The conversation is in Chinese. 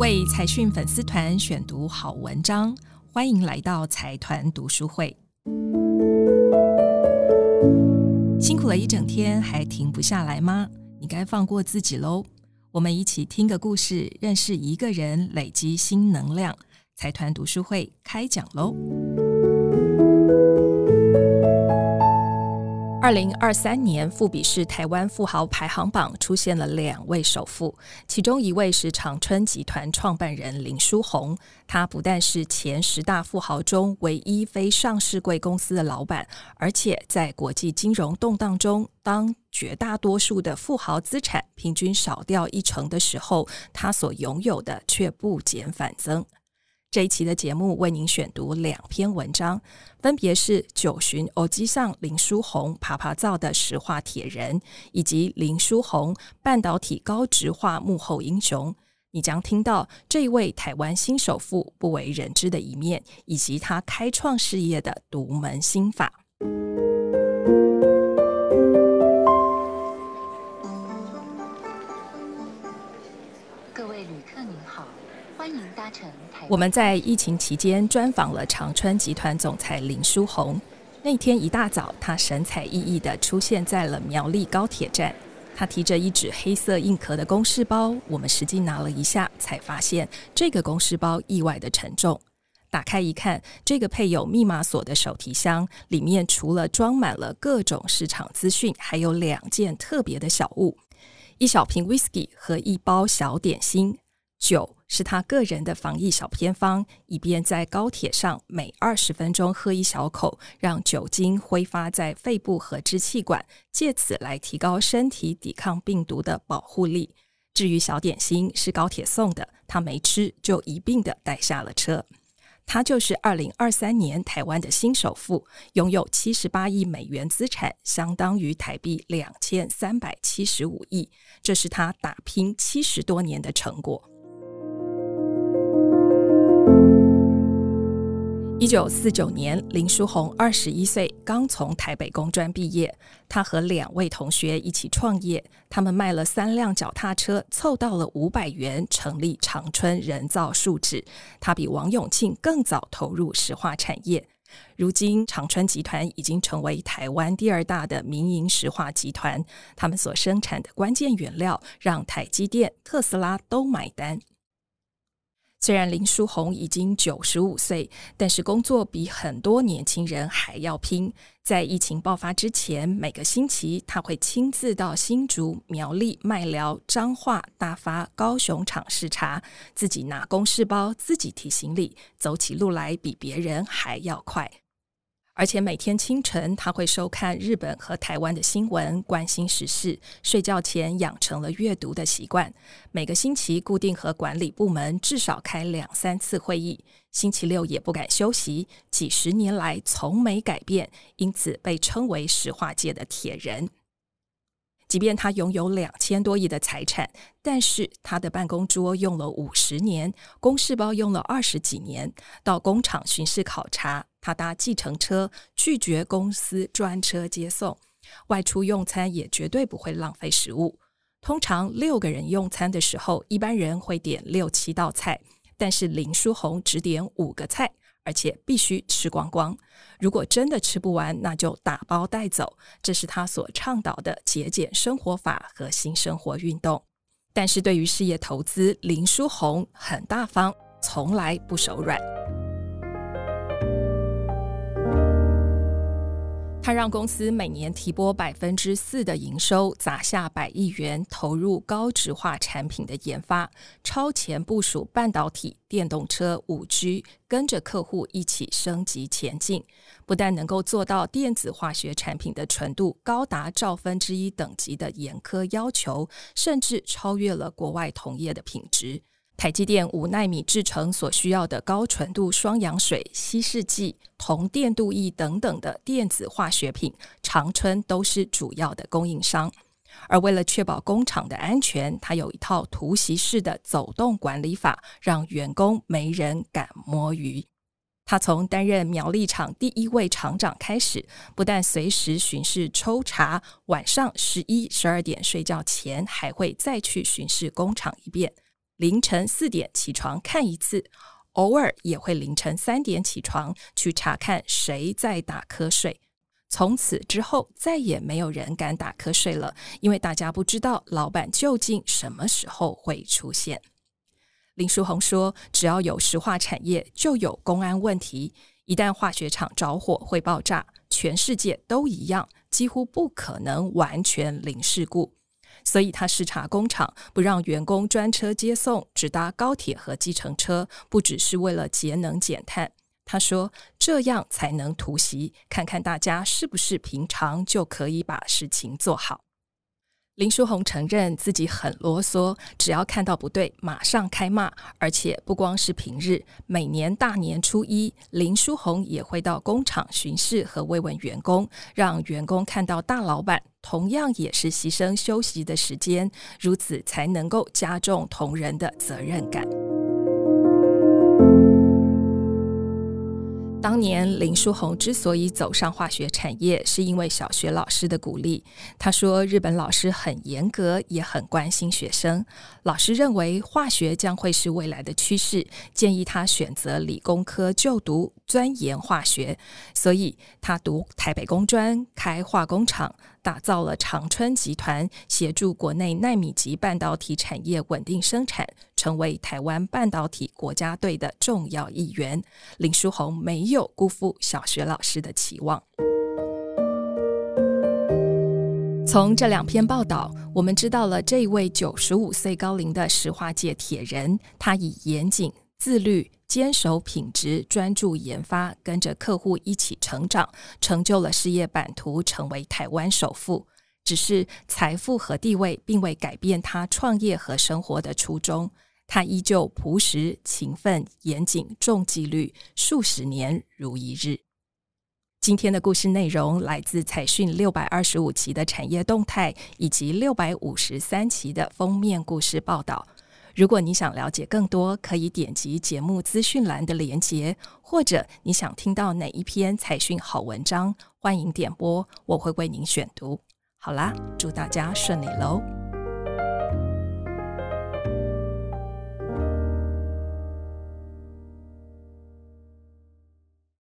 为财讯粉丝团选读好文章，欢迎来到财团读书会。辛苦了一整天，还停不下来吗？你该放过自己喽。我们一起听个故事，认识一个人，累积新能量。财团读书会开讲喽！二零二三年，富比士台湾富豪排行榜出现了两位首富，其中一位是长春集团创办人林书鸿。他不但是前十大富豪中唯一非上市贵公司的老板，而且在国际金融动荡中，当绝大多数的富豪资产平均少掉一成的时候，他所拥有的却不减反增。这一期的节目为您选读两篇文章，分别是《九旬欧吉桑林书鸿趴趴走的石化铁人》，以及林书鸿半导体高值化幕后英雄。你将听到这一位台湾新首富不为人知的一面，以及他开创事业的独门心法。我们在疫情期间专访了长春集团总裁林书鸿。那天一大早，他神采奕奕地出现在了苗栗高铁站。他提着一纸黑色硬壳的公事包，我们实际拿了一下，才发现这个公事包意外的沉重。打开一看，这个配有密码锁的手提箱里面，除了装满了各种市场资讯，还有两件特别的小物：一小瓶 whisky 和一包小点心。酒是他个人的防疫小偏方，以便在高铁上每二十分钟喝一小口，让酒精挥发在肺部和支气管，借此来提高身体抵抗病毒的保护力。至于小点心是高铁送的，他没吃就一并的带下了车。他就是二零二三年台湾的新首富，拥有七十八亿美元资产，相当于台币两千三百七十五亿，这是他打拼七十多年的成果。一九四九年，林书鸿二十一岁，刚从台北工专毕业。他和两位同学一起创业，他们卖了三辆脚踏车，凑到了五百元，成立长春人造树脂。他比王永庆更早投入石化产业。如今，长春集团已经成为台湾第二大的民营石化集团。他们所生产的关键原料，让台积电、特斯拉都买单。虽然林书红已经九十五岁，但是工作比很多年轻人还要拼。在疫情爆发之前，每个星期他会亲自到新竹、苗栗、麦寮、彰化、大发、高雄厂视察，自己拿公事包，自己提行李，走起路来比别人还要快。而且每天清晨，他会收看日本和台湾的新闻，关心时事。睡觉前养成了阅读的习惯。每个星期固定和管理部门至少开两三次会议，星期六也不敢休息。几十年来从没改变，因此被称为石化界的铁人。即便他拥有两千多亿的财产，但是他的办公桌用了五十年，公事包用了二十几年。到工厂巡视考察，他搭计程车，拒绝公司专车接送。外出用餐也绝对不会浪费食物。通常六个人用餐的时候，一般人会点六七道菜，但是林书鸿只点五个菜。而且必须吃光光，如果真的吃不完，那就打包带走。这是他所倡导的节俭生活法和新生活运动。但是对于事业投资，林书红很大方，从来不手软。他让公司每年提拨百分之四的营收，砸下百亿元投入高质化产品的研发，超前部署半导体、电动车、五 G，跟着客户一起升级前进。不但能够做到电子化学产品的纯度高达兆分之一等级的严苛要求，甚至超越了国外同业的品质。台积电五纳米制程所需要的高纯度双氧水、稀释剂、铜电镀液等等的电子化学品，长春都是主要的供应商。而为了确保工厂的安全，它有一套突袭式的走动管理法，让员工没人敢摸鱼。他从担任苗栗厂第一位厂长开始，不但随时巡视抽查，晚上十一、十二点睡觉前还会再去巡视工厂一遍，凌晨四点起床看一次，偶尔也会凌晨三点起床去查看谁在打瞌睡。从此之后，再也没有人敢打瞌睡了，因为大家不知道老板究竟什么时候会出现。林书鸿说：“只要有石化产业，就有公安问题。一旦化学厂着火会爆炸，全世界都一样，几乎不可能完全零事故。所以他视察工厂，不让员工专车接送，只搭高铁和计程车，不只是为了节能减碳。他说，这样才能突袭，看看大家是不是平常就可以把事情做好。”林书鸿承认自己很啰嗦，只要看到不对，马上开骂。而且不光是平日，每年大年初一，林书鸿也会到工厂巡视和慰问员工，让员工看到大老板同样也是牺牲休息的时间，如此才能够加重同仁的责任感。当年林书鸿之所以走上化学产业，是因为小学老师的鼓励。他说，日本老师很严格，也很关心学生。老师认为化学将会是未来的趋势，建议他选择理工科就读，钻研化学。所以他读台北工专，开化工厂。打造了长春集团，协助国内纳米级半导体产业稳定生产，成为台湾半导体国家队的重要一员。林书鸿没有辜负小学老师的期望。从这两篇报道，我们知道了这位九十五岁高龄的石化界铁人，他以严谨、自律。坚守品质，专注研发，跟着客户一起成长，成就了事业版图，成为台湾首富。只是财富和地位并未改变他创业和生活的初衷，他依旧朴实、勤奋、严谨、重纪律，数十年如一日。今天的故事内容来自财讯六百二十五期的产业动态，以及六百五十三期的封面故事报道。如果你想了解更多，可以点击节目资讯栏的连结，或者你想听到哪一篇财讯好文章，欢迎点播，我会为您选读。好啦，祝大家顺利喽！